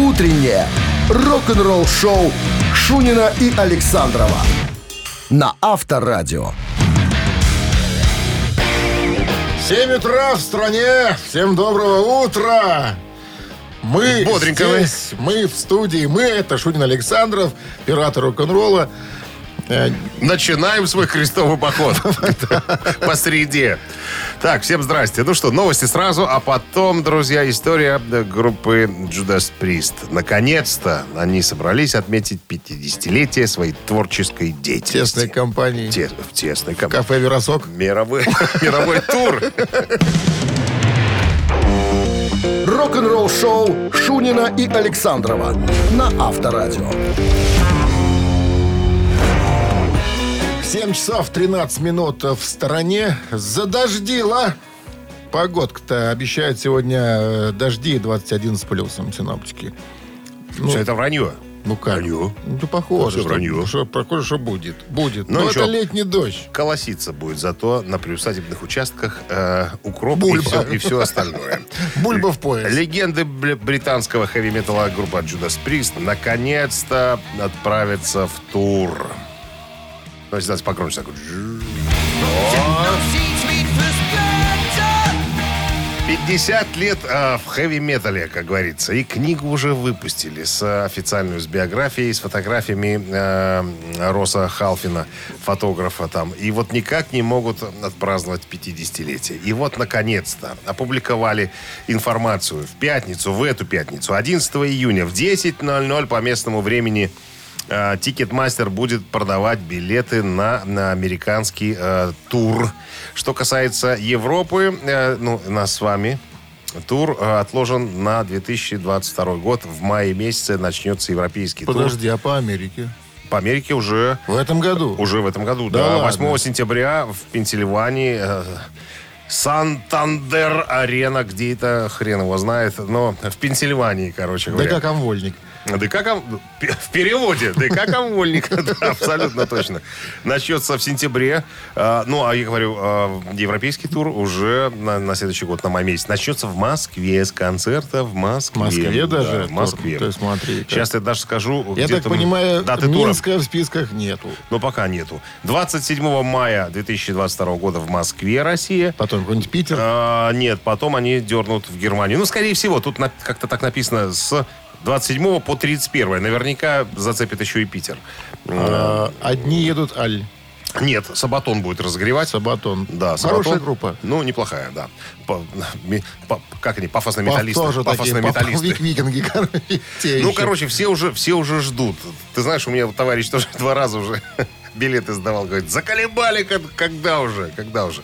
Утреннее рок-н-ролл-шоу Шунина и Александрова на Авторадио. 7 утра в стране. Всем доброго утра. Мы Бодренько вы. здесь, мы в студии, мы, это Шунин Александров, пираты рок-н-ролла. Э, Начинаем свой крестовый поход по среде. Так, всем здрасте. Ну что, новости сразу, а потом, друзья, история э, группы Judas Priest. Наконец-то они собрались отметить 50-летие своей творческой деятельности. Тесной компании. Те- в тесной компании. Кафе «Веросок». Мировой, мировой тур. Рок-н-ролл-шоу Шунина и Александрова на Авторадио. 7 часов 13 минут в стороне. Задождило. Погодка-то обещает сегодня э, дожди 21 с плюсом синоптики. Ну, это вранье. ну как? вранье. Ну, похоже, что, вранье. что, похоже, что будет. Будет. Ну, Но ничего. это летний дождь. Колоситься будет зато на приусадебных участках э, укроп и Бульба. все, и все остальное. Бульба в пояс. Легенды британского хэви-металла группа Judas Priest наконец-то отправятся в тур. Если давайте погромче такой. Джу. О. 50 лет э, в хэви-металле, как говорится. И книгу уже выпустили с официальной с биографией, с фотографиями э, Росса Халфина, фотографа там. И вот никак не могут отпраздновать 50-летие. И вот, наконец-то, опубликовали информацию в пятницу, в эту пятницу, 11 июня в 10.00 по местному времени Ticketmaster будет продавать билеты на, на американский э, тур. Что касается Европы, э, ну, нас с вами, тур э, отложен на 2022 год. В мае месяце начнется европейский Подожди, а по Америке? тур. По Америке уже, В этом году? уже в этом году. Да Да, ладно? 8 сентября в Пенсильвании э, Сантандер Арена, где это хрен его знает, но в Пенсильвании, короче Да говоря. как амвольник. ДК ком- в переводе ДК Комвольник, да, абсолютно точно. Начнется в сентябре. А, Ну, а я говорю, а, европейский тур уже на, на следующий год, на май месяц. Начнется в Москве с концерта в Москве. В Москве Да, даже? в Москве. Ты смотри. как. Сейчас я даже скажу, Я так понимаю, даты тура. Минска в списках нету. Но пока нету. 27 мая 2022 года в Москве, Россия. Потом какой-нибудь Питер. А, нет, потом они дернут в Германию. Ну, скорее всего, тут на- как-то так написано с 27 по 31. Наверняка зацепит еще и Питер. А, одни едут Аль. Нет, Сабатон будет разогревать. Сабатон. Да, Хорошая Сабатон. группа. Ну, неплохая, да. По- по- как они, пафосные Паф- металлисты. тоже Пафосные такие, викинги, короче. Ну, короче, все уже, все уже ждут. Ты знаешь, у меня товарищ тоже два раза уже билеты сдавал. Говорит, заколебали, когда уже, когда уже.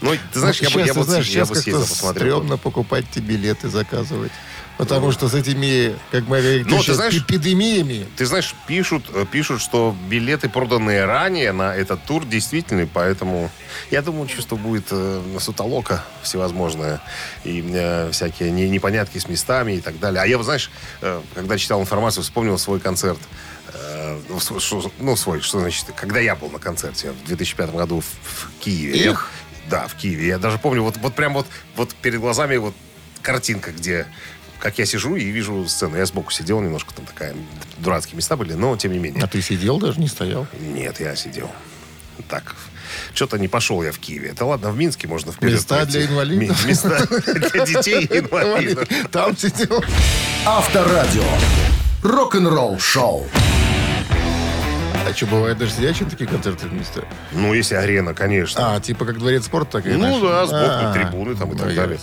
Ну, ты знаешь, я, бы, Щас, я, ты бы, знаешь, я бы съездил, посмотрел. стрёмно покупать тебе билеты, заказывать. Потому что с этими, как мы говорим, Ну, ты знаешь- эпидемиями. Ты знаешь, пишут, э, пишут, что билеты, проданные ранее на этот тур, действительны, поэтому я думаю, чувство будет э, сутолока всевозможное и э, всякие не- непонятки с местами и так далее. А я, знаешь, э, когда читал информацию, вспомнил свой концерт. Э, ну, ну, свой, что значит, когда я был на концерте в 2005 году в, в Киеве. Я- Их? да, в Киеве. Я даже помню, вот, вот прям вот, вот перед глазами вот картинка, где как я сижу и вижу сцену. Я сбоку сидел немножко, там такая дурацкие места были, но тем не менее. А ты сидел даже, не стоял? Нет, я сидел. Так, что-то не пошел я в Киеве. Это ладно, в Минске можно вперед Места пройти. для инвалидов? Места для детей и инвалидов. Там сидел. Авторадио. Рок-н-ролл шоу. А что, бывает даже сидячие такие концерты вместе? Ну, если арена, конечно. А, типа как дворец спорта, так и ну да, сбоку А, трибуны там и так далее.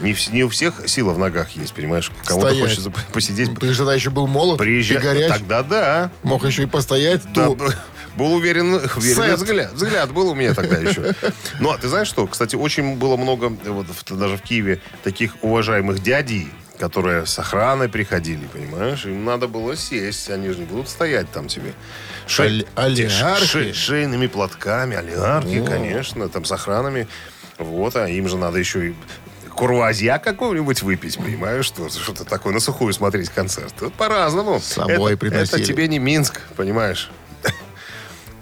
Не, не у всех сила в ногах есть, понимаешь? Кому-то Стоять. хочется посидеть. Ты же тогда еще был молод Приезжай. и горяч. Тогда да. Мог еще и постоять. Да, то- б- был уверен, уверенный Сет. взгляд. Взгляд был у меня тогда еще. Ну, а ты знаешь что? Кстати, очень было много, вот, в- даже в Киеве, таких уважаемых дядей, которые с охраной приходили, понимаешь? Им надо было сесть, они же не будут стоять там тебе. Оль- олигархи? ше- шейными платками, олигархи, конечно, там с охранами. Вот, а им же надо еще и курвазья какого-нибудь выпить, понимаешь, что что-то такое на сухую смотреть концерт. Вот по-разному. С собой это, приносили. это тебе не Минск, понимаешь?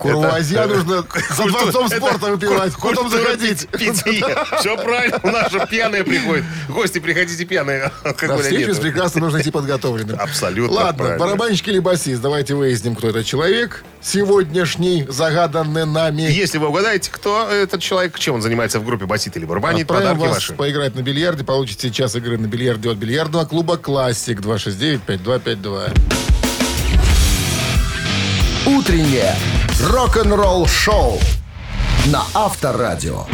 Курвазья нужно за дворцом спорта выпивать, потом заходить. Все правильно, у нас же пьяные приходят. Гости, приходите пьяные. На встречу прекрасно нужно идти подготовленным. Абсолютно Ладно, барабанщик или басист, давайте выясним, кто этот человек. Сегодняшний, загаданный нами. Если вы угадаете, кто этот человек, чем он занимается в группе басит или барабанит, Отправим подарки вас ваши. поиграть на бильярде. Получите час игры на бильярде от бильярдного клуба «Классик» 269-5252. Утреннее рок-н-ролл-шоу на Авторадио.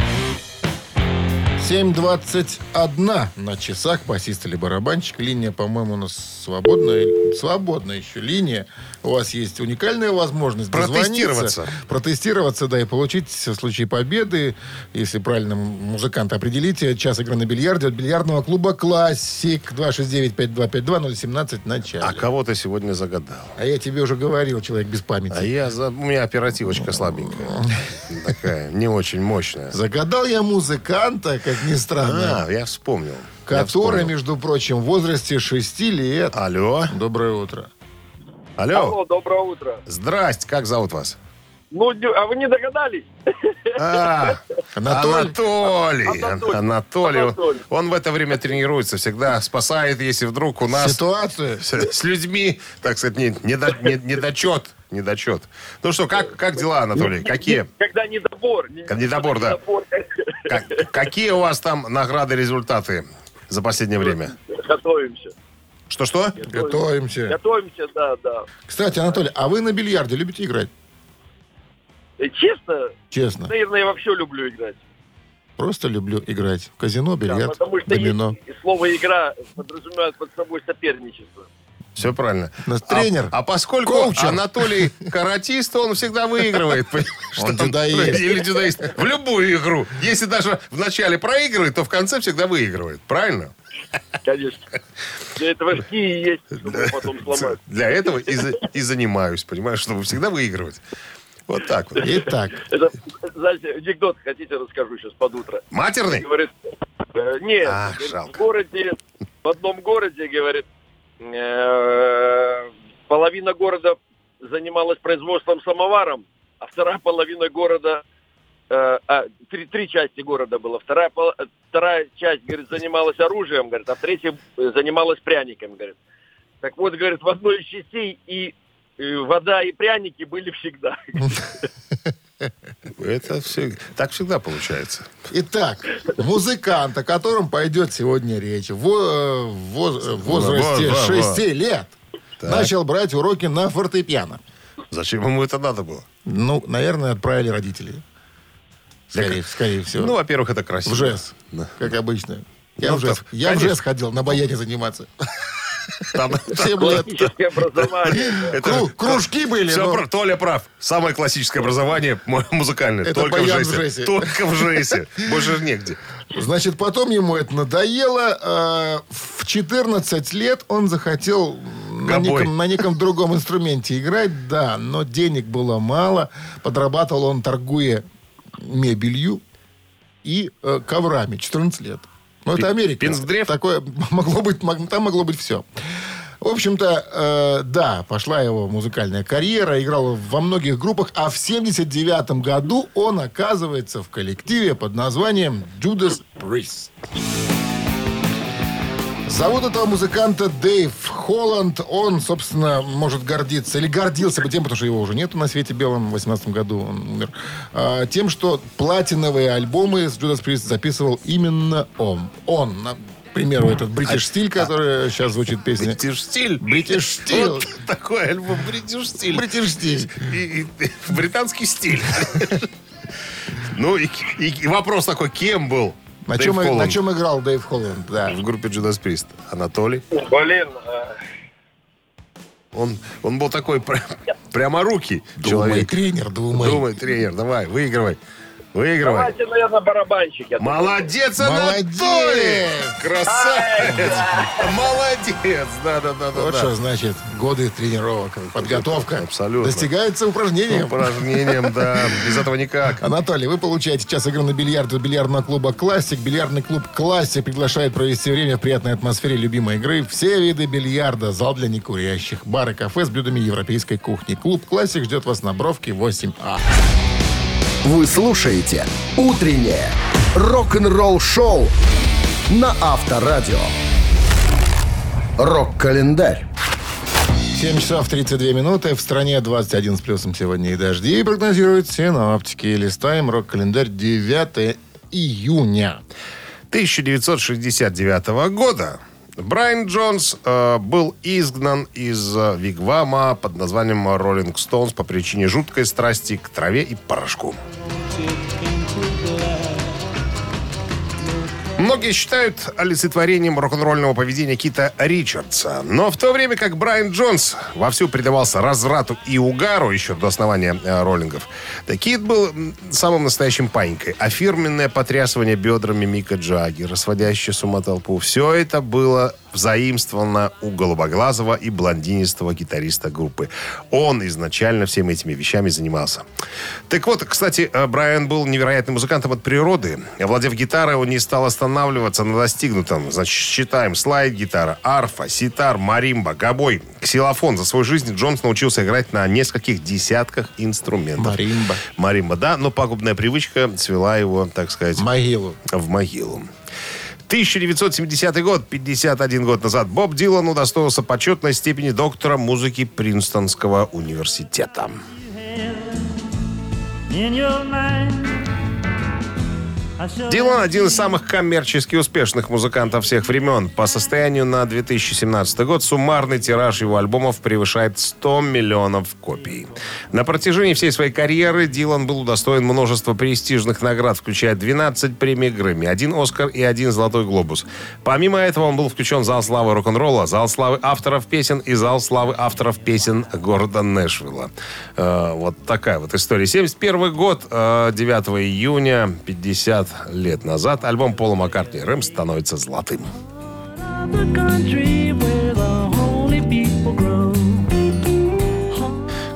7.21 на часах. Басист или барабанщик. Линия, по-моему, у нас свободная. Свободная еще линия. У вас есть уникальная возможность Протестироваться. Протестироваться, да, и получить в случае победы, если правильно музыканта определите, час игры на бильярде от бильярдного клуба «Классик» 269-5252-017 в начале. А кого ты сегодня загадал? А я тебе уже говорил, человек без памяти. А я за... У меня оперативочка слабенькая. Такая, не очень мощная. Загадал я музыканта, как ни странно, А, я вспомнил. Который, вспомнил. между прочим, в возрасте 6 лет. Алло. Доброе утро. Алло. Алло, доброе утро. Здрасте, как зовут вас? Ну, а вы не догадались? А, Анатолий? Анатолий. Анатолий. Анатолий. Он- Анатолий. Он в это время тренируется, всегда спасает, если вдруг у нас Ситуация. с, с людьми, так сказать, не, недо- не- недочет. Недочет. Ну что, как, как дела, Анатолий? Какие? Когда недобор. не- Как недобор, да. недобор. Как- какие у вас там награды, результаты за последнее время? Готовимся. Что-что? Готовимся. Готовимся, да, да. Кстати, Анатолий, а вы на бильярде любите играть? Честно, Честно. наверное, я вообще люблю играть. Просто люблю играть. В казино, Да, бильярд, потому что домино. есть- слово «игра» подразумевает под собой соперничество. Все правильно. нас тренер, А, а поскольку коучер. Анатолий каратист, он всегда выигрывает. Он дзюдоист. Или дзюдоист. В любую игру. Если даже в начале проигрывает, то в конце всегда выигрывает. Правильно? Конечно. Для этого ски и есть, чтобы потом сломать. Для этого и занимаюсь, понимаешь, чтобы всегда выигрывать. Вот так вот. Итак, Это, знаете, анекдот хотите, расскажу сейчас под утро. Матерный? Говорит, э, нет, Ах, говорит, в городе, в одном городе, говорит, э, половина города занималась производством самоваром, а вторая половина города, э, а, три, три части города было, вторая, пол- вторая часть, говорит, занималась оружием, говорит, а третья занималась пряниками, говорит. Так вот, говорит, в одной из частей и вода, и пряники были всегда. Это все, так всегда получается. итак, музыкант, о котором пойдет сегодня речь, в, э, в в возрасте Во, во, во. 6 лет начал брать уроки на фортепиано. Зачем ему это надо было? Ну, наверное, отправили родители. Скорее, скорее всего. Ну, во-первых, это красиво. в ЖЭС, Да. как обычно. Я, Ну, в, ЖЭС, так, я в. ЖЭС ходил, на баяне заниматься. Там, Семь лет. Это- Кру- кружки были, Все, но- Толя прав. Самое классическое образование му- музыкальное. Это только в баян в. ЖЭСе. Только в ЖЭСе. Больше негде. Значит, потом ему это надоело. Э, В 14 лет он захотел на неком, на неком другом инструменте играть, да, но денег было мало. Подрабатывал он, торгуя мебелью и э, коврами. 14 лет. Ну, это Америка. Пинсдрев? Такое могло быть, там могло быть все. В общем-то, э, да, пошла его музыкальная карьера, играл во многих группах, а в 79 году он оказывается в коллективе под названием Judas Priest. Зовут этого музыканта Дэйв Холланд. Он, собственно, может гордиться, или гордился бы тем, потому что его уже нету на свете белом, в 18 году он умер, а, тем, что платиновые альбомы с Judas Priest записывал именно он. Он, на- к примеру, этот British Steel, который сейчас звучит песня. British Steel. British Steel. Вот такой альбом. Бритиш стиль. British Steel. И- и- британский стиль. Ну, и, и- и вопрос такой, кем был На чем, на чем играл Дэйв Холланд? Да. в группе Judas Priest? Анатолий. Блин, э, Он, он был такой пр- прямо руки Думай, человек. тренер, думай. Думай, тренер, давай, выигрывай. Выигрывай. Давайте, наверное, барабанщики. Молодец, Молодец! Анатолий! Красавец! Молодец! Да-да-да. Вот что значит годы тренировок, подготовка. Абсолютно. Достигается упражнением. Упражнением, да. Без этого никак. Анатолий, вы получаете час игры на бильярд от бильярдного клуба «Классик». Бильярдный клуб «Классик» приглашает провести время в приятной атмосфере любимой игры. Все виды бильярда, зал для некурящих, бар и кафе с блюдами европейской кухни. Клуб «Классик» ждет вас на Бровке 8А. Вы слушаете «Утреннее рок-н-ролл-шоу» на Авторадио. Рок-календарь. 7 часов 32 минуты. В стране 21 с плюсом сегодня и дожди. И прогнозируют синоптики. Листаем рок-календарь 9 июня. 1969 года Брайан Джонс э, был изгнан из э, Вигвама под названием «Роллинг Стоунс» по причине жуткой страсти к траве и порошку. Многие считают олицетворением рок-н-ролльного поведения Кита Ричардса. Но в то время как Брайан Джонс вовсю предавался разврату и угару еще до основания э, роллингов, да Кит был самым настоящим панькой. А фирменное потрясывание бедрами Мика Джаггера, сводящее с ума толпу, все это было взаимствовано у голубоглазого и блондинистого гитариста группы. Он изначально всеми этими вещами занимался. Так вот, кстати, э, Брайан был невероятным музыкантом от природы. Владев гитарой, он не стал останавливаться на достигнутом. Значит, считаем слайд-гитара, арфа, ситар, маримба, гобой, ксилофон. За свою жизнь Джонс научился играть на нескольких десятках инструментов. Маримба. Маримба, да, но пагубная привычка свела его, так сказать, Могилу. в могилу. 1970 год, 51 год назад, Боб Дилан удостоился почетной степени доктора музыки Принстонского университета. in your mind. Дилан один из самых коммерчески успешных музыкантов всех времен. По состоянию на 2017 год суммарный тираж его альбомов превышает 100 миллионов копий. На протяжении всей своей карьеры Дилан был удостоен множества престижных наград, включая 12 премий Грэмми, один Оскар и один Золотой Глобус. Помимо этого он был включен в Зал славы рок-н-ролла, Зал славы авторов песен и Зал славы авторов песен города Нэшвилла. Э, вот такая вот история. 71 год, э, 9 июня, 50 лет назад, альбом Пола Маккартни «Рэм» становится золотым.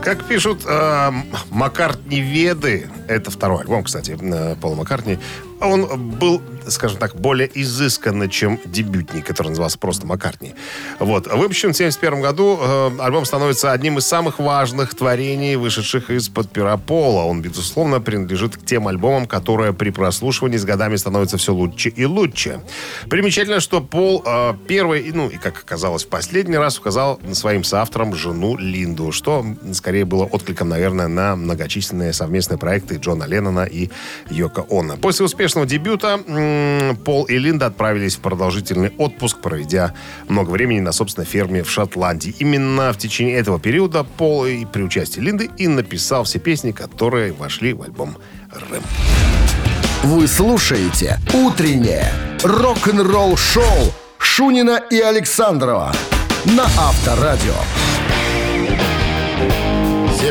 Как пишут э, Маккартни-веды, это второй альбом, кстати, э, Пола Маккартни, он был, скажем так, более изысканный, чем дебютник, который назывался просто Маккартни. Вот. Выпущен в 1971 году, э, альбом становится одним из самых важных творений, вышедших из-под пера Пола. Он, безусловно, принадлежит к тем альбомам, которые при прослушивании с годами становятся все лучше и лучше. Примечательно, что Пол э, первый, ну и, как оказалось, в последний раз указал своим соавторам жену Линду, что скорее было откликом, наверное, на многочисленные совместные проекты Джона Леннона и Йоко Оно. После успешного дебюта Пол и Линда отправились в продолжительный отпуск, проведя много времени на собственной ферме в Шотландии. Именно в течение этого периода Пол и при участии Линды и написал все песни, которые вошли в альбом «Рэм». Вы слушаете «Утреннее рок-н-ролл-шоу» Шунина и Александрова на Авторадио.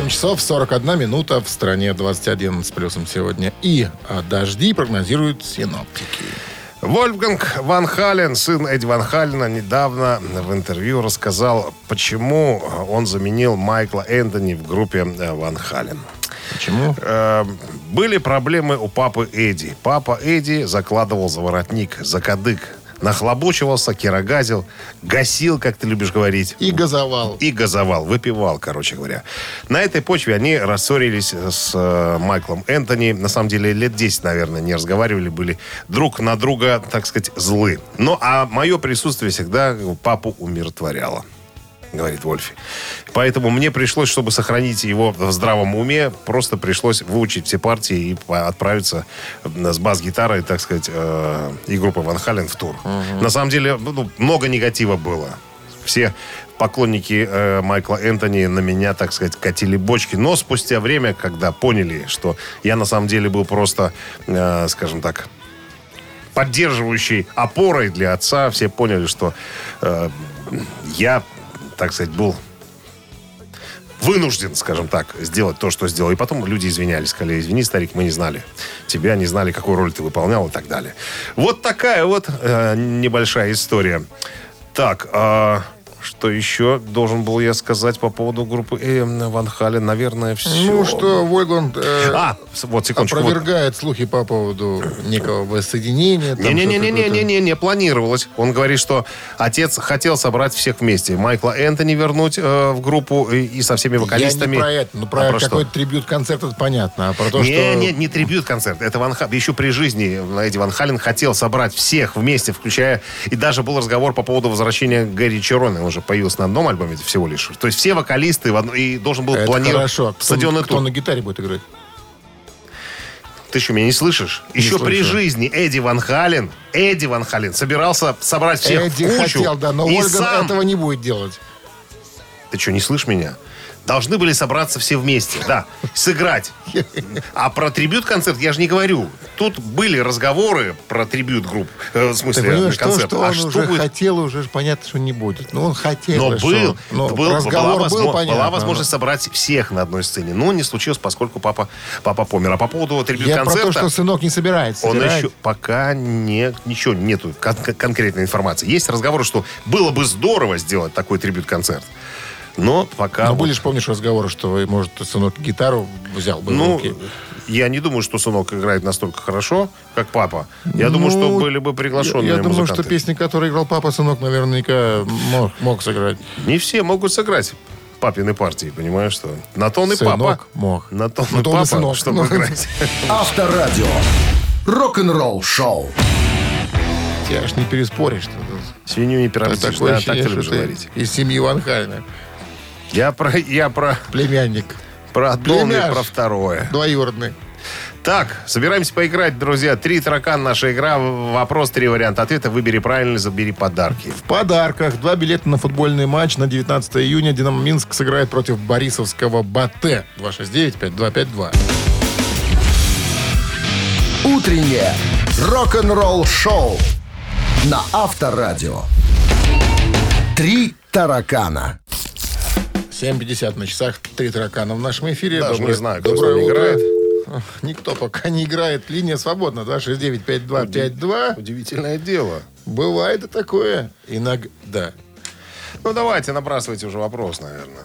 7 часов 41 минута в стране 21 с плюсом сегодня. И а, дожди прогнозируют синоптики. Вольфганг Ван Хален, сын Эдди Ван Халена, недавно в интервью рассказал, почему он заменил Майкла Энтони в группе э, Ван Хален. Почему? Э, были проблемы у папы Эдди. Папа Эдди закладывал за воротник, за кадык, нахлобучивался, кирогазил, гасил, как ты любишь говорить. И газовал. И газовал, выпивал, короче говоря. На этой почве они рассорились с э, Майклом Энтони. На самом деле, лет 10, наверное, не разговаривали, были друг на друга, так сказать, злы. Ну, а мое присутствие всегда папу умиротворяло говорит Вольфи. Поэтому мне пришлось, чтобы сохранить его в здравом уме, просто пришлось выучить все партии и отправиться с бас-гитарой, так сказать, э, и группы Ван Хален в тур. На самом деле, ну, много негатива было. Все поклонники э, Майкла Энтони на меня, так сказать, катили бочки. Но спустя время, когда поняли, что я на самом деле был просто, э, скажем так, поддерживающей опорой для отца, все поняли, что э, я, так сказать, был вынужден, скажем так, сделать то, что сделал. И потом люди извинялись, сказали, извини, старик, мы не знали тебя, не знали, какую роль ты выполнял и так далее. Вот такая вот э, небольшая история. Так, а что еще должен был я сказать по поводу группы э, Ван Хален? Наверное, все. Ну, что Войгланд э, А, вот, секундочку. вот. опровергает слухи по поводу некого воссоединения. там что-то какое-то. Не-не-не-не-не-не, не планировалось. Он говорит, что отец хотел собрать всех вместе. Майкла Энтони вернуть э, в группу и, и со всеми вокалистами. Я не про это, ну про, А про какой-то трибют-концерт это понятно, а про то, не, что... не, не трибют-концерт. Это Ван Ха- Еще при жизни Эдди Ван Хален хотел собрать всех вместе, включая... И даже был разговор по поводу возвращения Гэри Черона. Уже появился на одном альбоме всего лишь. То есть все вокалисты в одно- и должен был Это планировать хорошо. Кто, стадионный кто тур. на гитаре будет играть? Ты что, меня не слышишь? Еще при слышу. жизни Эдди Ван Хален, Эдди Ван Хален собирался собрать всех Эдди в кучу. хотел, да, но и Ольган сам... этого не будет делать. Ты что, не слышишь меня? Должны были собраться все вместе, да, сыграть. А про трибют-концерт я же не говорю. Тут были разговоры про трибют-групп, э, в смысле, концерт. что а он что уже будет? хотел, уже понятно, что не будет. Ну, он хотел. Но что? был, Ну, был- разговор была, был, понятно. была возможность собрать всех на одной сцене. Но не случилось, поскольку папа, папа помер. А по поводу Я про трибют-концерта... то, что сынок не собирается. Он собирает. еще пока не, ничего нету кон- конкретной информации. Есть разговоры, что было бы здорово сделать такой трибют-концерт. Но пока... Но вот- были же, помнишь, разговоры, что, может, сынок гитару взял бы в ну, руки. я не думаю, что сынок играет настолько хорошо, как папа. Я думаю, что Ну, были бы приглашенные Я, я думаю, музыканты. что песни, которые играл папа, сынок, наверняка мог, мог сыграть. Не все могут сыграть папины партии, понимаешь, что? На то он и Сынок папа. мог. На то он На и папа, сынок. чтобы Ну. играть. Авторадио. Рок-н-ролл шоу. Тебя аж не переспоришь. что Свинью не пирамидишь, Такое да, так ты говорить. из семьи Ван Халена. Я про, я про, Племянник. про одно и про второе. Двоюродный. Так, собираемся поиграть, друзья. Три таракан наша игра. Вопрос, три варианта ответа. Выбери правильный, забери подарки. В подарках два билета на футбольный матч на 19 июня. Динамо Минск сыграет против Борисовского Батэ. 269-5252. Утреннее рок-н-ролл шоу на Авторадио. Три таракана. 7.50 на часах. Три таракана в нашем эфире. Даже Доброе- не знаю, кто доброе утро. играет. Никто пока не играет. Линия свободна. 269-5252. Удивительное дело. Бывает и такое. Иногда. Ну, давайте, набрасывайте уже вопрос, наверное.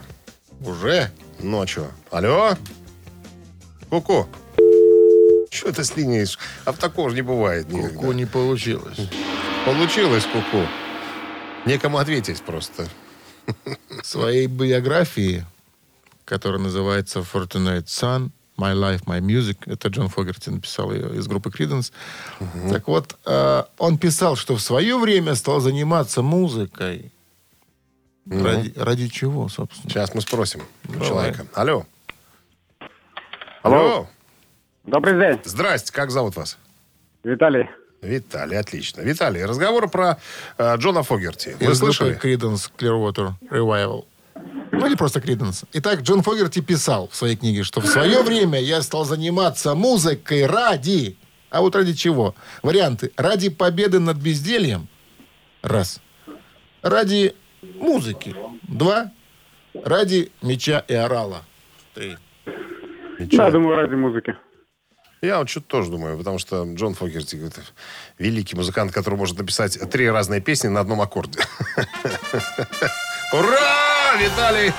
Уже? Ночью. Алло? Ку-ку. Что это с линией? А в такого же не бывает никогда. Ку не получилось. Получилось ку-ку. Некому ответить просто. В своей биографии, которая называется Fortunate Son, My Life, My Music, это Джон Фогерти написал ее из группы Creedence. Так вот, э, он писал, что в свое время стал заниматься музыкой. Ради, ради чего, собственно? Сейчас мы спросим у Давай. человека. Алло. Алло. Алло. Добрый день, Здрасте, как зовут вас? Виталий. Виталий, отлично. Виталий, разговор про э, Джона Фогерти. Вы Из слышали? Creedence Clearwater Revival. Ну, или просто Creedence. Итак, Джон Фогерти писал в своей книге, что в свое время я стал заниматься музыкой ради... А вот ради чего? Варианты. Ради победы над бездельем. Раз. Ради музыки. Два. Ради меча и орала. Три. Да, думаю, ради музыки. Я вот что-то тоже думаю, потому что Джон Фогерти говорит, великий музыкант, который может написать три разные песни на одном аккорде. Ура! Виталий!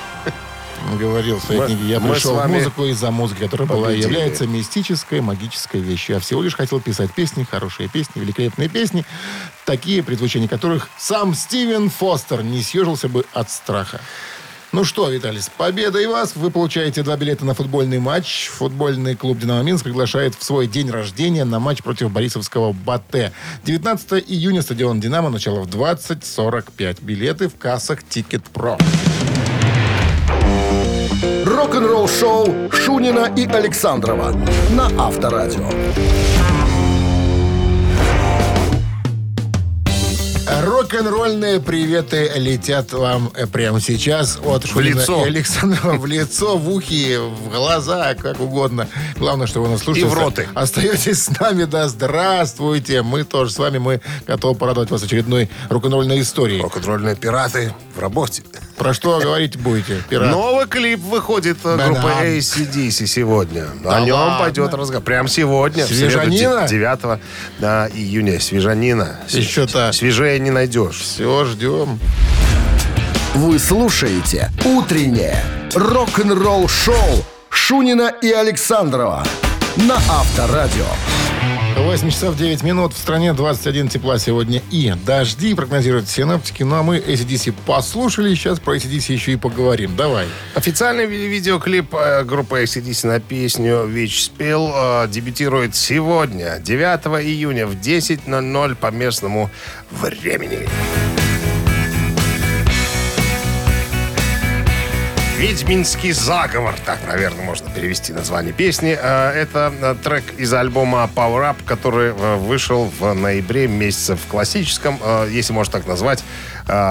Говорил в своей книге, я пришел в музыку из-за музыки, которая была является мистической, магической вещью. Я всего лишь хотел писать песни, хорошие песни, великолепные песни, такие, при звучании которых сам Стивен Фостер не съежился бы от страха. Ну что, Виталий, с победой вас! Вы получаете два билета на футбольный матч. Футбольный клуб «Динамо Минск» приглашает в свой день рождения на матч против Борисовского «БАТЭ». 19 июня стадион «Динамо», начало в 20.45. Билеты в кассах «Ticket Pro». Рок-н-ролл шоу Шунина и Александрова на Авторадио. Рок-н-ролльные приветы летят вам прямо сейчас от Шунина лицо. и Александрова в лицо, в ухи, в глаза, как угодно. Главное, что вы нас слушаете. И в роты. Остаетесь с нами, да, здравствуйте. Мы тоже с вами, мы готовы порадовать вас очередной рок-н-ролльной историей. Рок-н-ролльные пираты в работе. Про что говорить будете, пират? Новый клип выходит э, Банан. группы ACDC сегодня. Да О нем ладно? пойдет разговор. Прям сегодня, в среду, Свежанина? 9 да, июня. Свежанина. Еще-то. Свежее не найдешь. Все, ждем. Вы слушаете «Утреннее рок-н-ролл-шоу» Шунина и Александрова на Авторадио. 8 часов 9 минут. В стране 21 тепла сегодня и дожди, прогнозируют синоптики. Ну а мы ACDC послушали. Сейчас про ACDC еще и поговорим. Давай. Официальный ви- видеоклип э, группы ACDC на песню «Вич спел» э, дебютирует сегодня, 9 июня в 10.00 по местному времени. «Ведьминский заговор», так, наверное, можно перевести название песни. Э, Это э, трек из альбома Power Up, который э, вышел в ноябре месяце в классическом, если можно так назвать,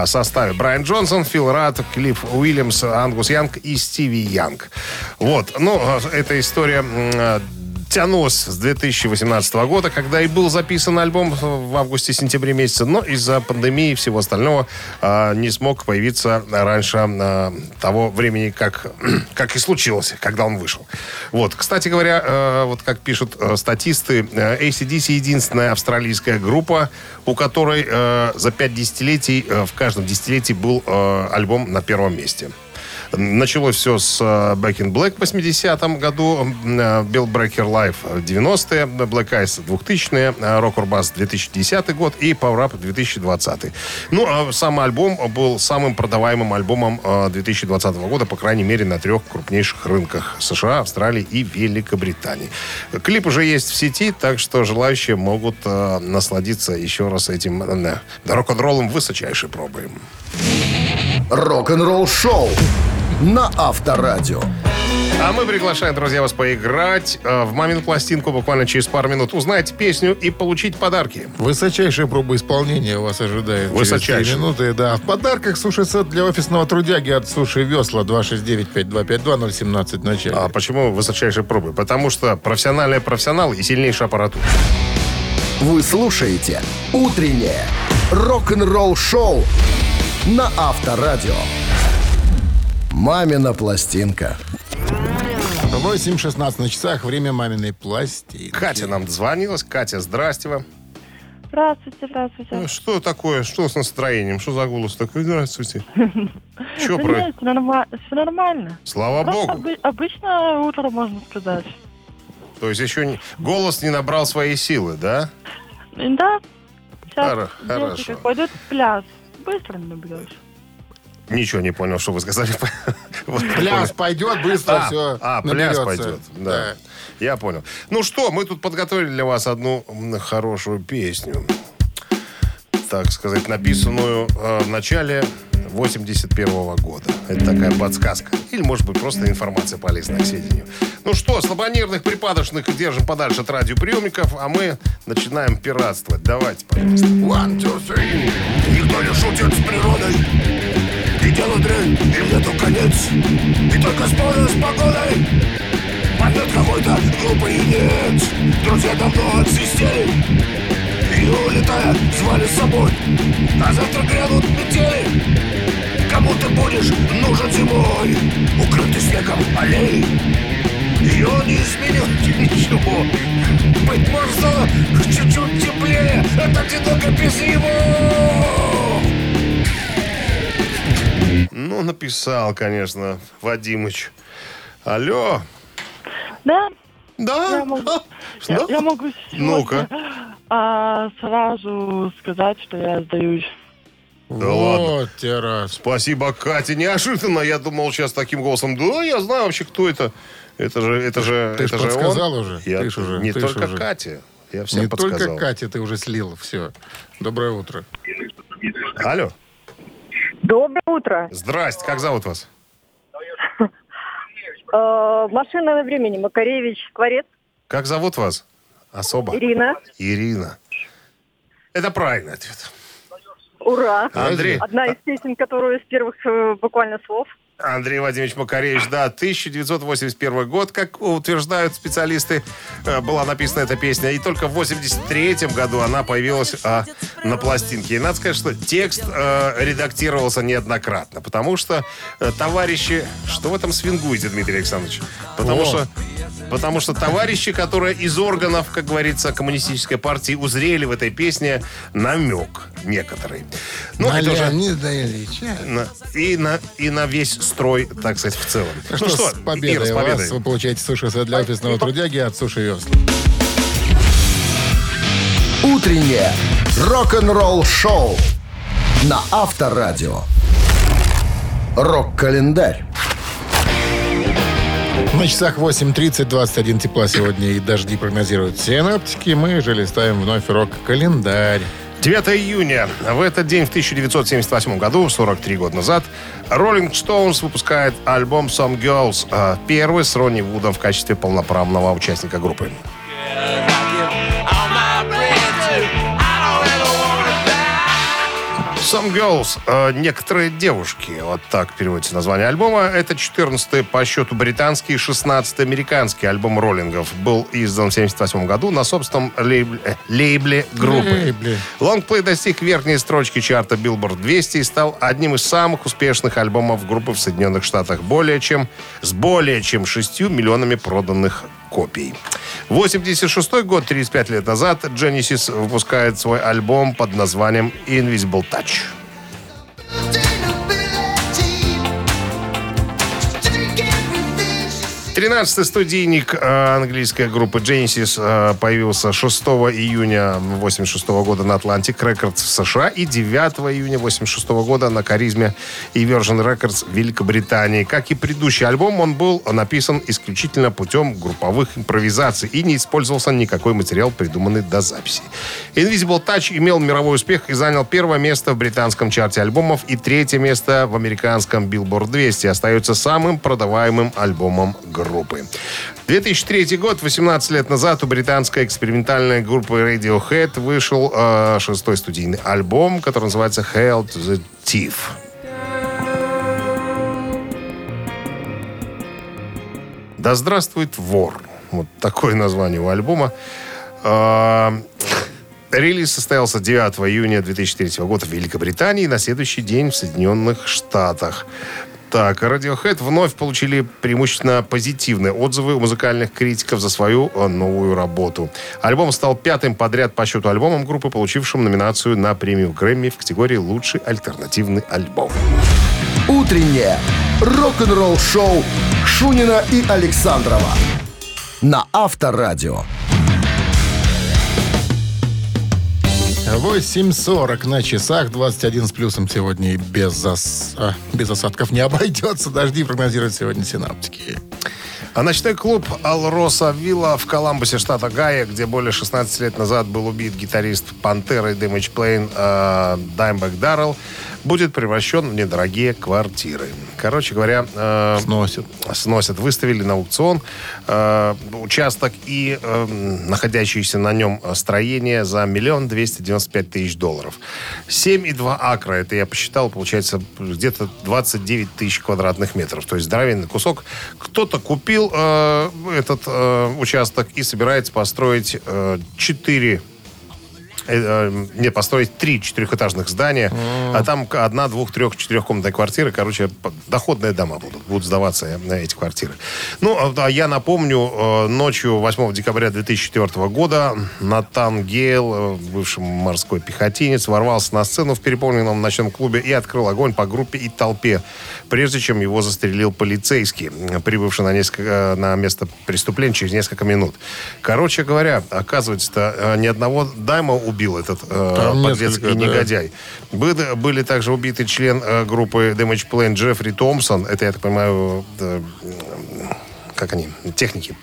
составе. Брайан Джонсон, Фил Рад, Клифф Уильямс, Ангус Янг и Стиви Янг. Вот, ну, эта история м, тянулась с 2018 года, когда и был записан альбом в августе-сентябре месяце, но из-за пандемии и всего остального э, не смог появиться раньше э, того времени, как, как и случилось, когда он вышел. Вот, кстати говоря, э, вот как пишут э, статисты, э, ACDC единственная австралийская группа, у которой э, за пять десятилетий, э, в каждом десятилетии был э, альбом на первом месте. Началось все с э, Back in Black в 80-м году, э, Bill Breaker Live в 90-е, Black Eyes 2000-е, э, Rock or Bass 2010 год и Power Up 2020. Ну, а сам альбом был самым продаваемым альбомом э, 2020 года, по крайней мере, на трех крупнейших рынках США, Австралии и Великобритании. Клип уже есть в сети, так что желающие могут насладиться еще раз этим э, рок-н-роллом высочайшей пробой. Рок-н-ролл-шоу на Авторадио. А мы приглашаем, друзья, вас поиграть э, в «Мамину пластинку» буквально через пару минут. Узнать песню и получить подарки. Высочайшая проба исполнения вас ожидает. Высочайшая. минуты, да. В подарках суши-сет для офисного трудяги от Суши Весла 269-5252-017 в начале. А почему высочайшие пробы? Потому что профессиональные профессионалы и сильнейшая аппаратура. Вы слушаете «Утреннее рок-н-ролл-шоу» на Авторадио. «Мамина пластинка». 8.16 на часах. Время маминой пластинки. Катя нам дозвонилась. Катя, здрасте вам. Здравствуйте, здравствуйте. Ну, Что такое? Что с настроением? Что за голос такой? Здравствуйте. Что про... всё нормально. Слава богу. обы- обычное утро, можно сказать. То есть еще не... голос не набрал своей силы, да? Да. Сейчас хорошо. в пляс. Быстро не наберешь. Ничего не понял, что вы сказали. Вот Пляс пойдет, быстро А, все а, пляс пойдет. Да. Я понял. Ну что, мы тут подготовили для вас одну хорошую песню. Так сказать, написанную э, в начале 81 года. Это такая подсказка. Или, может быть, просто информация полезная к сведению. Ну что, слабонервных, припадочных держим подальше от радиоприемников, а мы начинаем пиратствовать. Давайте, пожалуйста. One, two, three. Никто не шутит с природой. Дрянь, и нету конец. И только споры с погодой. Пойдет какой-то глупый нет. Друзья давно отсвистели. И улетая, звали с собой. А завтра грянут метели. Кому ты будешь нужен зимой? Укрытый снегом аллей. Он не изменит ничего. Быть может, стало чуть-чуть теплее. Это одиноко без него. Ну, написал, конечно, Вадимыч. Алло. Да, Да? я могу, А, я, да? я могу Ну-ка. а, сразу сказать, что я сдаюсь. Да ладно. Вот те раз. Спасибо, Катя. Неожиданно. Я думал сейчас таким голосом. Да, я знаю вообще, кто это. Это же, это же, Ты это же подсказал он. уже. Я Ты ж уже, не ты только уже. Катя. Я всем Не подсказал. только Катя, ты уже слил. Все. Доброе утро. Алло. Доброе утро. Здрасте. Как зовут вас? Э, машина на времени. Макаревич, Скворец, Как зовут вас? Особо. Ирина. Ирина. Это правильный ответ. Ура. Андрей. Одна из песен, которую с первых э, буквально слов. Андрей Владимирович Макаревич, да, 1981 год, как утверждают специалисты, э, была написана эта песня. И только в 83 году она появилась а, на пластинке. И надо сказать, что текст э, редактировался неоднократно. Потому что э, товарищи... Что в этом свингуете, Дмитрий Александрович? Потому О. что... Потому что товарищи, которые из органов, как говорится, коммунистической партии, узрели в этой песне намек некоторый. Ну, На это уже Леонида Ильича. на- и, на, и на весь строй, так сказать, в целом. Ну что, с победой Ира, с вас. победой. Вы получаете суши для офисного трудяги от Суши Весла. Утреннее рок-н-ролл-шоу на Авторадио. Рок-календарь. На часах 8.30, 21 тепла сегодня и дожди прогнозируют синоптики. Мы же листаем вновь рок-календарь. 9 июня. В этот день, в 1978 году, 43 года назад, Rolling Stones выпускает альбом Some Girls, а, первый с Ронни Вудом в качестве полноправного участника группы. Some Girls, э, некоторые девушки, вот так переводится название альбома. Это 14-й по счету британский, 16-й американский альбом роллингов. Был издан в 78 году на собственном лейбле, э, лейбле группы. Лейбле. Лонгплей достиг верхней строчки чарта Billboard 200 и стал одним из самых успешных альбомов группы в Соединенных Штатах более чем, с более чем 6 миллионами проданных копий. 86 год, 35 лет назад, Genesis выпускает свой альбом под названием Invisible Touch. 13-й студийник э, английской группы Genesis э, появился 6 июня 86 года на Atlantic Records в США и 9 июня 86 года на Харизме и Virgin Records в Великобритании. Как и предыдущий альбом, он был написан исключительно путем групповых импровизаций и не использовался никакой материал, придуманный до записи. Invisible Touch имел мировой успех и занял первое место в британском чарте альбомов и третье место в американском Billboard 200. Остается самым продаваемым альбомом группы. 2003 год, 18 лет назад, у британской экспериментальной группы Radiohead вышел э, шестой студийный альбом, который называется Hail to the Thief. Да здравствует вор. Вот такое название у альбома. А, Релиз состоялся 9 июня 2003 года в Великобритании, на следующий день в Соединенных Штатах. Так, Radiohead вновь получили преимущественно позитивные отзывы у музыкальных критиков за свою э, новую работу. Альбом стал пятым подряд по счету альбомом группы, получившим номинацию на премию Грэмми в категории «Лучший альтернативный альбом». Утреннее рок-н-ролл-шоу Шунина и Александрова на Авторадио. 8.40 на часах, 21 с плюсом сегодня и без, зас- а, без осадков не обойдется. Дожди прогнозируют сегодня синаптики. А ночной клуб Алроса Вилла в Коламбусе, штата Гая, где более 16 лет назад был убит гитарист Пантеры Damage Plane э, Даймбек Даррелл, будет превращен в недорогие квартиры. Короче говоря, э, Сносят. сносят. Выставили на аукцион э, участок и э, находящееся на нем строение за миллион двести девяносто пять тысяч долларов. 7,2 акра, это я посчитал, получается где-то 29 тысяч квадратных метров. То есть здоровенный кусок. Кто-то купил э, этот э, участок и собирается построить э, 4 не, построить три четырехэтажных здания, а там одна, двух, трех, четырехкомнатная квартира. Короче, доходные дома будут, будут сдаваться на эти квартиры. Ну, а, да, я напомню, э, ночью 8 декабря 2004 года Натан Гейл, э, бывший морской пехотинец, ворвался на сцену в переполненном ночном клубе и открыл огонь по группе и толпе, прежде чем его застрелил полицейский, э, прибывший на, несколько, э, на место преступления через несколько минут. Короче говоря, оказывается-то, э, ни одного дайма убил этот э, несколько, да. негодяй. Были, были также убиты член э, группы Damage Plane Джеффри Томпсон. Это, я так понимаю, э, как они, техники.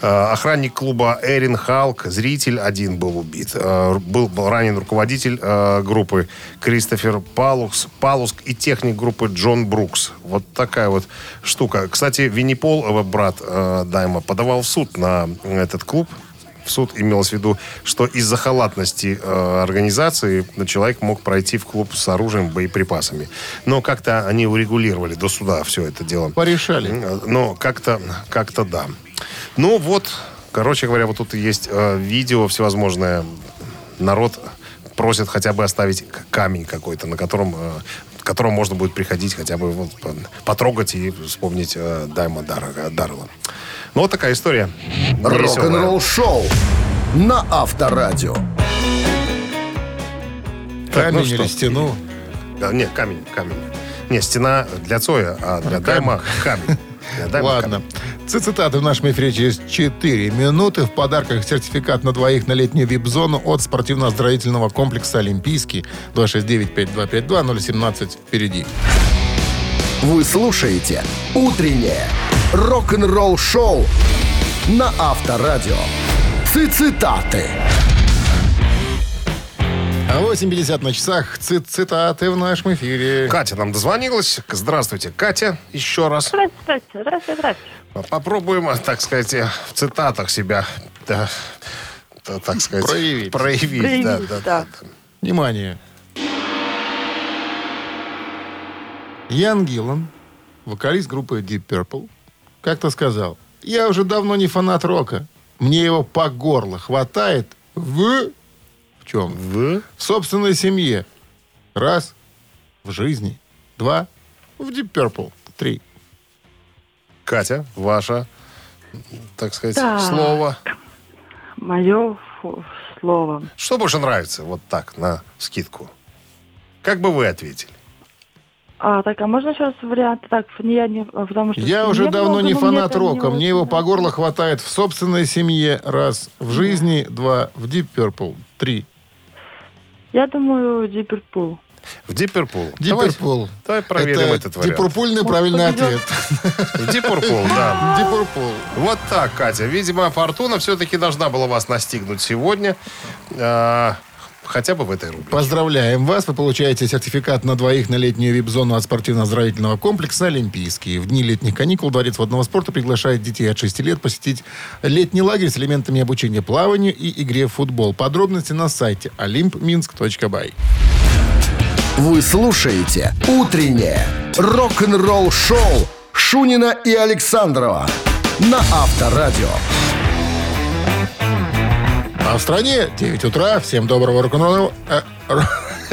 Э, Охранник клуба Эрин Халк, зритель один был убит. Э, Был, был ранен руководитель э, группы Кристофер Палукс, Палуск и техник группы Джон Брукс. Вот такая вот штука. Кстати, Винни Пол, брат Дайма, подавал в суд на этот клуб в суд имелось в виду, что из-за халатности э, организации человек мог пройти в клуб с оружием, боеприпасами. Но как-то они урегулировали до суда все это дело. Порешали. Э, Но как-то, как-то да. Ну вот, короче говоря, вот тут есть э, видео всевозможное. Народ просит хотя бы оставить камень какой-то, на котором, э, к которому можно будет приходить хотя бы вот, по- потрогать и вспомнить э, Дайма Дар- Даррелла. Ну, вот такая история. Рок-н-ролл шоу на Авторадио. Так, Камень ну что? или стену. Да, нет, камень, камень. Не, стена для Цоя, а для Дайма камень. Для Дайма Ладно. Цитаты в нашем эфире через 4 минуты. В подарках сертификат на двоих на летнюю вип-зону от спортивно-оздоровительного комплекса «Олимпийский». 269-5252-017 впереди. Вы слушаете «Утреннее рок-н-ролл-шоу» на Авторадио. Цитаты. А 8.50 на часах. Цит цитаты в нашем эфире. Катя нам дозвонилась. Здравствуйте, Катя, еще раз. Здрасте, здрасте, здрасте. Попробуем, так сказать, в цитатах себя, да, да, так сказать, Проявить. проявить, Проявить, да, да, да. да. Внимание. Ян Гиллан, вокалист группы Deep Purple, как-то сказал, я уже давно не фанат рока. Мне его по горло хватает в... В чем? В? В собственной семье. Раз. В жизни. Два. В Deep Purple. Три. Катя, ваша, так сказать, Так. слово. Мое слово. Что больше нравится, вот так, на скидку? Как бы вы ответили? А, так, а можно сейчас варианты? Так, не я не... а, Потому что Я уже давно много, не фанат это не рока. Мне его по горло хватает в собственной семье. Раз. В жизни. Два. В Deep Purple. Три. Я думаю, Дипперпул. В Deep Purple. Deep Давай- Purple. Давай проверим Это этот вариант. Дипурпульный правильный ответ. В Deep Purple, да. Дипурпул. Вот так, Катя. Видимо, фортуна все-таки должна была вас настигнуть сегодня. Хотя бы в этой рубрике. Поздравляем вас. Вы получаете сертификат на двоих на летнюю вип-зону от спортивно-оздоровительного комплекса «Олимпийский». В дни летних каникул Дворец водного спорта приглашает детей от 6 лет посетить летний лагерь с элементами обучения плаванию и игре в футбол. Подробности на сайте olympminsk.by. Вы слушаете «Утреннее рок-н-ролл-шоу» Шунина и Александрова на Авторадио. А в стране 9 утра. Всем доброго рок-н-ролльного... э,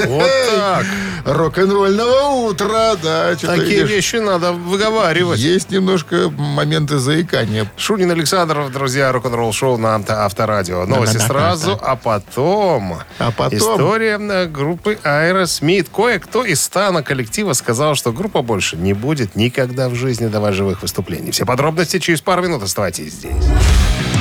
Вот так. Рок-н-ролльного утра, да. Такие видишь, вещи надо выговаривать. Есть немножко моменты заикания. Шунин Александров, друзья, рок-н-ролл шоу на авто- Авторадио. Новости сразу, а потом... А потом? История э, группы Aerosmith. Кое-кто из стана коллектива сказал, что группа больше не будет никогда в жизни давать живых выступлений. Все подробности через пару минут. Оставайтесь здесь.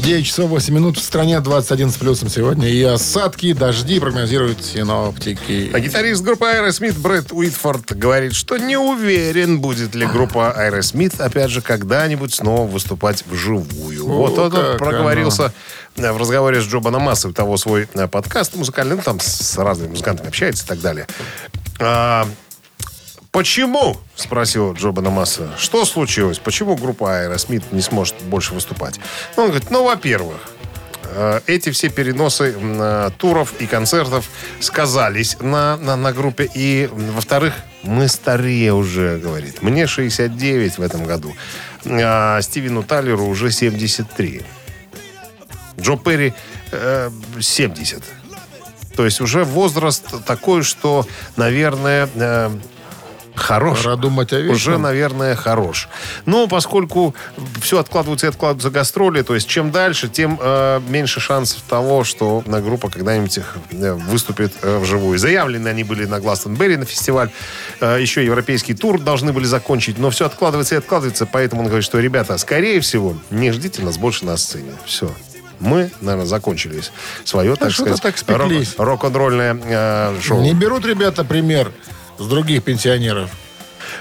9 часов 8 минут в стране, 21 с плюсом сегодня. И осадки, и дожди прогнозируют синоптики. А гитарист группы Aerosmith Брэд Уитфорд говорит, что не уверен, будет ли группа Aerosmith, опять же, когда-нибудь снова выступать вживую. О, вот он проговорился э, в разговоре с Джо Банамассой, у того свой э, подкаст музыкальный, ну, там с разными музыкантами общается и так далее. Почему? Спросил Джо Банамасса. Что случилось? Почему группа Aerosmith не сможет больше выступать? Он говорит, ну, во-первых, э, эти все переносы э, туров и концертов сказались на, на, на группе. И, во-вторых, мы старее уже, говорит. Мне 69 в этом году. А Стивену Таллеру уже 73. Джо Перри э, 70. То есть уже возраст такой, что, наверное, э, хорош. О вечном. Уже, наверное, хорош. Но поскольку все откладывается и откладываются гастроли, то есть чем дальше, тем э, меньше шансов того, что на группа когда-нибудь их, э, выступит э, вживую. Заявлены они были на Гластонберри на фестиваль. Э, еще европейский тур должны были закончить, но все откладывается и откладывается, поэтому он говорит, что, ребята, скорее всего, не ждите нас больше на сцене. Все. Мы, наверное, закончили свое, так сказать, так спеклись. рок- рок-н-ролльное э, шоу. Не берут ребята пример с других пенсионеров.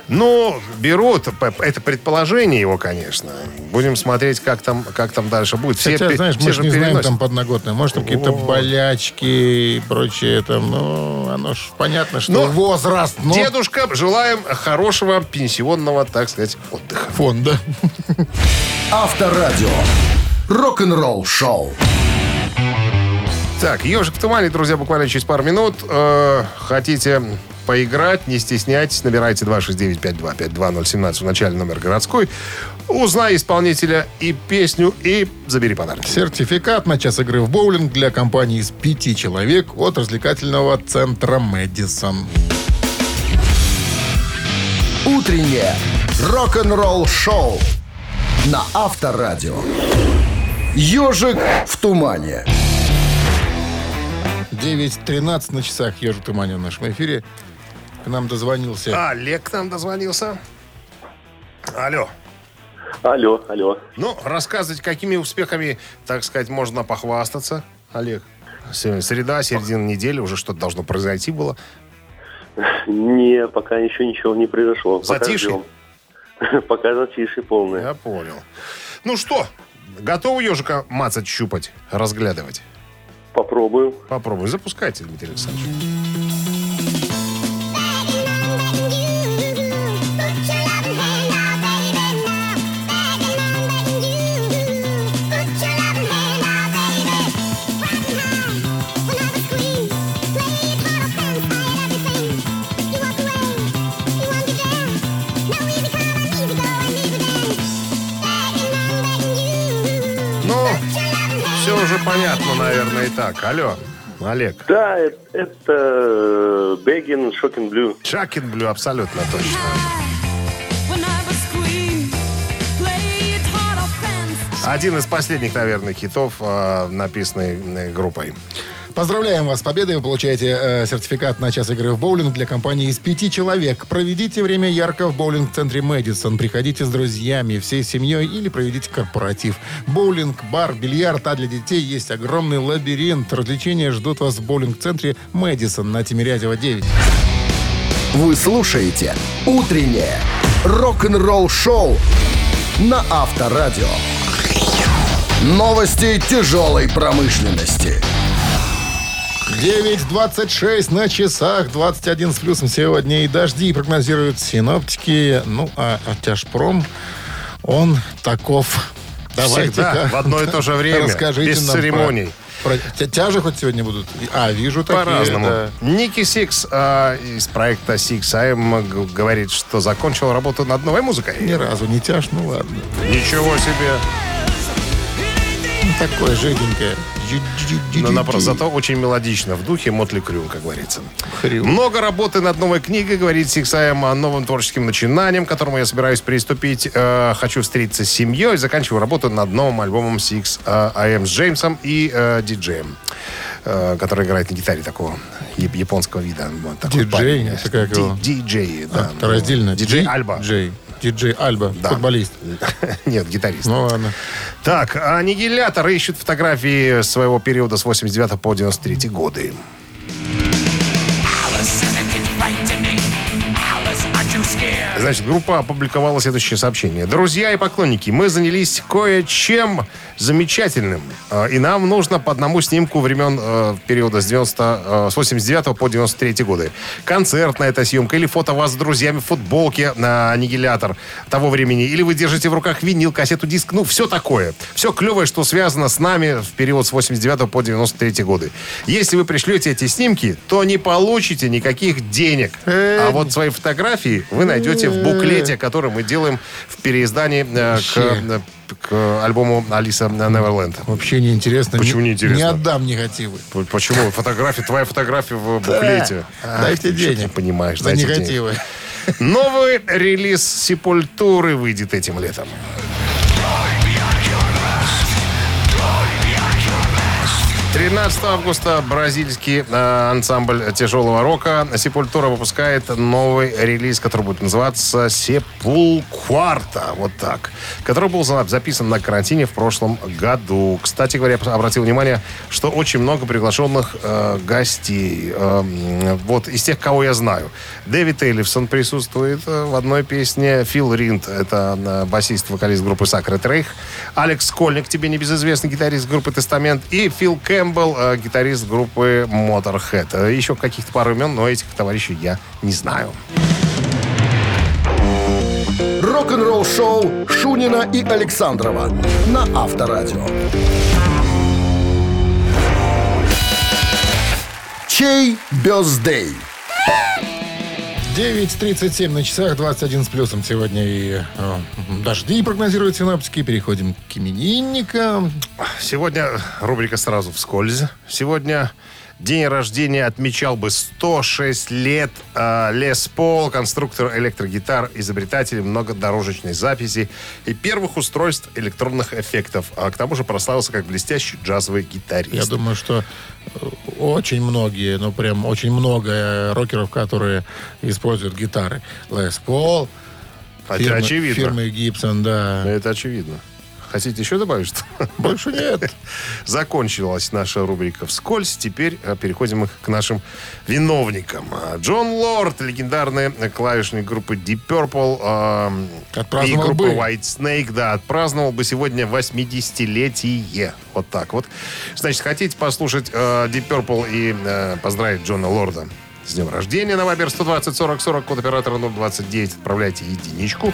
Ну, берут, это предположение его, конечно. Будем смотреть, как там, как там дальше будет. Хотя, пе- знаешь, все мы же не знаем переносят. там подноготное. Может, там какие-то болячки и прочее. Там, ну, оно ж понятно, что Ну, возраст. Но... Дедушка, желаем хорошего пенсионного, так сказать, отдыха. Фонда. Авторадио. Рок-н-ролл шоу. Так, «Ежик в тумане», друзья, буквально через пару минут. Э, хотите поиграть, не стесняйтесь, набирайте 269-5252-017 в начале номер городской. Узнай исполнителя и песню, и забери подарок. Сертификат на час игры в боулинг для компании из пяти человек от развлекательного центра «Мэдисон». Утреннее рок-н-ролл шоу на Авторадио. Ежик в тумане. 9.13 на часах «Ежик в тумане» в нашем эфире. К нам дозвонился. Олег к нам дозвонился. Алло. Алло, алло. Ну, рассказывайте, какими успехами, так сказать, можно похвастаться, Олег. Сегодня среда, середина недели, уже что-то должно произойти было. Не, пока еще ничего не произошло. Пока Затишье? ждем. Пока затишье полное. Я понял. Ну что, готовы ежика мацать, щупать, разглядывать? Попробую. Попробуй. Запускайте, Дмитрий Александрович. Понятно, наверное, и так. Алло, Олег. Да, э- это Бегин Шокин Блю. Шакин Блю, абсолютно точно. Один из последних, наверное, хитов, э, написанный э, группой. Поздравляем вас с победой. Вы получаете э, сертификат на час игры в боулинг для компании из пяти человек. Проведите время ярко в боулинг-центре Мэдисон. Приходите с друзьями, всей семьей или проведите корпоратив. Боулинг, бар, бильярд, а для детей есть огромный лабиринт. Развлечения ждут вас в боулинг-центре Мэдисон на Тимирязева 9. Вы слушаете «Утреннее рок-н-ролл шоу» на Авторадио. Новости тяжелой промышленности. 9.26 на часах, 21 с плюсом сегодня и дожди прогнозируют синоптики. Ну, а, тяжпром, он таков. Всегда, в одно и то же время, Расскажите без нам про- церемоний. Про, тя- тяжи хоть сегодня будут? А, вижу такие. По-разному. да. Ники Сикс э, из проекта Six AM г- говорит, что закончил работу над новой музыкой. Ни разу не тяж, ну ладно. Ничего себе. Такое жиденькое. Но напротив, зато очень мелодично, в духе Мотли Крю, как говорится. Хрю. Много работы над новой книгой, говорит Сиксаем о новым творческим начинанием, к которому я собираюсь приступить. Э, хочу встретиться с семьей. Заканчиваю работу над новым альбомом Six э, AM с Джеймсом и э, диджеем, э, который играет на гитаре такого яп- японского вида. Диджей, Диджей, да. А, это раздельно. Диджей Ди- Альба. Джей. Диджей Альба, Да. футболист. Нет, гитарист. Ну ладно. Так, аннигилятор ищут фотографии своего периода с 89 по 93 годы. Значит, группа опубликовала следующее сообщение. Друзья и поклонники, мы занялись кое-чем замечательным. Э, И нам нужно по одному снимку времен э, периода с, 90, э, с 89 по 93 годы. Концертная эта съемка или фото вас с друзьями в футболке на аннигилятор того времени. Или вы держите в руках винил, кассету, диск. Ну, все такое. Все клевое, что связано с нами в период с 89 по 93 годы. Если вы пришлете эти снимки, то не получите никаких денег. А вот свои фотографии вы найдете в буклете, который мы делаем в переиздании э, к, э, к альбому Алиса Неверленд. Вообще неинтересно. Почему Не- неинтересно? Не отдам негативы. Почему? Фотография, твоя фотография в буклете. Да. Дайте денег. не понимаешь. Дайте негативы. Новый релиз Сепультуры выйдет этим летом. 13 августа бразильский э, ансамбль тяжелого рока Сепультура выпускает новый релиз, который будет называться Сепулкварта. Вот так. Который был за- записан на карантине в прошлом году. Кстати говоря, я обратил внимание, что очень много приглашенных э, гостей. Э, вот из тех, кого я знаю. Дэвид Эллифсон присутствует э, в одной песне. Фил Ринд, это э, басист, вокалист группы Sacred Рейх. Алекс Кольник, тебе небезызвестный гитарист группы Тестамент. И Фил Кэмпбелл, э, гитарист группы Motorhead. Э, Еще каких-то пару имен, но этих товарищей я не знаю. Рок-н-ролл шоу Шунина и Александрова на Авторадио. Чей бездей? 9.37 на часах, 21 с плюсом сегодня и э, дожди прогнозируют синоптики. Переходим к именинникам. Сегодня рубрика сразу вскользь. Сегодня день рождения отмечал бы 106 лет э, Лес Пол, конструктор электрогитар, изобретатель многодорожечной записи и первых устройств электронных эффектов. А к тому же прославился как блестящий джазовый гитарист. Я думаю, что э, очень многие, ну прям очень много э, рокеров, которые используют гитары. Les Paul, Это фирмы, очевидно. фирмы Gibson, да. Это очевидно. Хотите еще добавить что? Больше нет. Закончилась наша рубрика «Вскользь». Теперь э, переходим к нашим виновникам. А, Джон Лорд, легендарный клавишник группы Deep Purple э, и группы бы. White Snake, да, отпраздновал бы сегодня 80-летие. Вот так вот. Значит, хотите послушать э, Deep Purple и э, поздравить Джона Лорда с днем рождения на Вайбер 120 40 40, код оператора 029, отправляйте единичку.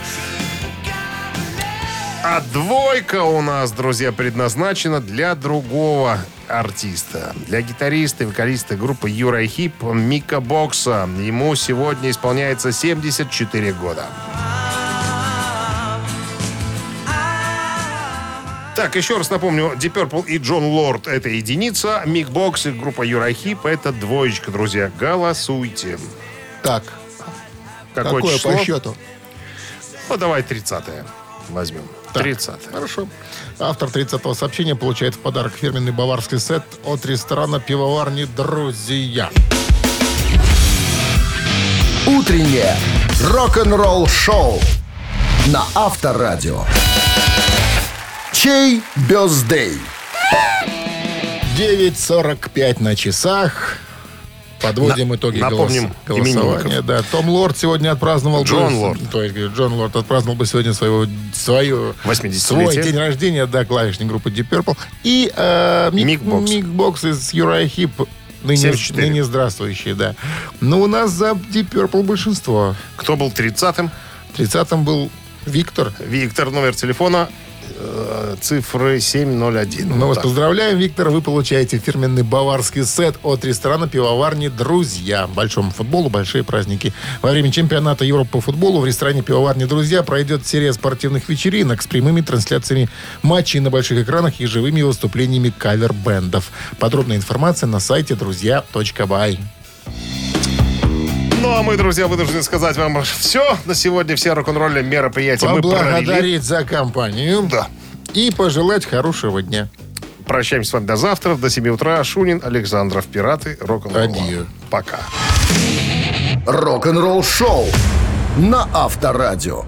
А двойка у нас, друзья, предназначена для другого артиста. Для гитариста и вокалиста группы Юра Хип Мика Бокса. Ему сегодня исполняется 74 года. Так, еще раз напомню, Deep Purple и Джон Лорд – это единица, Мик Бокс и группа Юра Хип – это двоечка, друзья. Голосуйте. Так, Какое, какое число? по счету? Ну, давай 30-е возьмем. Так, 30 Хорошо. Автор 30-го сообщения получает в подарок фирменный баварский сет от ресторана пивоварни «Друзья». Утреннее рок-н-ролл шоу на Авторадио. Чей birthday? 9.45 на часах. Подводим На- итоги напомним голос- голосования. Да, Том Лорд сегодня отпраздновал... бы- Джон Лорд. То есть, Джон Лорд отпраздновал бы сегодня своего, свою, 80-летие. свой день рождения, да, клавишник группы Deep Purple. И э, Мик, Мик Бокс. Мик Бокс из Uriah Heep, ныне, 74. ныне здравствующий, да. Но у нас за Deep Purple большинство. Кто был 30-м? 30-м был Виктор. Виктор, номер телефона, цифры 701. Мы Вот вас так. поздравляем, Виктор. Вы получаете фирменный баварский сет от ресторана пивоварни «Друзья». Большому футболу большие праздники. Во время чемпионата Европы по футболу в ресторане пивоварни «Друзья» пройдет серия спортивных вечеринок с прямыми трансляциями матчей на больших экранах и живыми выступлениями кавер-бендов. Подробная информация на сайте друзья.бай. Ну, а мы, друзья, вынуждены сказать вам все. На сегодня все рок-н-ролльные мероприятия мы провели. Поблагодарить за компанию. Да. И пожелать хорошего дня. Прощаемся с вами до завтра, до 7 утра. Шунин, Александров, Пираты, рок-н-ролла. Адью. Пока. Рок-н-ролл шоу на Авторадио.